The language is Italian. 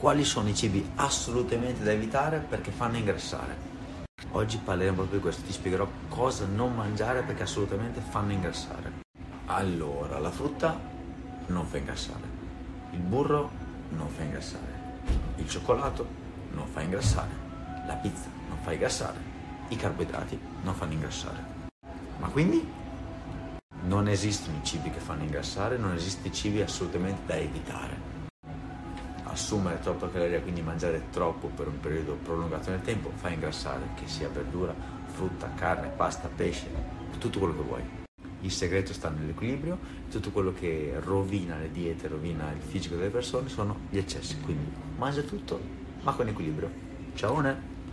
quali sono i cibi assolutamente da evitare perché fanno ingrassare. Oggi parleremo proprio di questo, ti spiegherò cosa non mangiare perché assolutamente fanno ingrassare. Allora, la frutta non fa ingrassare, il burro non fa ingrassare, il cioccolato non fa ingrassare, la pizza non fa ingrassare, i carboidrati non fanno ingrassare. Ma quindi non esistono i cibi che fanno ingrassare, non esistono i cibi assolutamente da evitare. Assumere troppa caloria, quindi mangiare troppo per un periodo prolungato nel tempo, fa ingrassare, che sia verdura, frutta, carne, pasta, pesce, tutto quello che vuoi. Il segreto sta nell'equilibrio, tutto quello che rovina le diete, rovina il fisico delle persone sono gli eccessi, quindi mangia tutto ma con equilibrio. Ciao!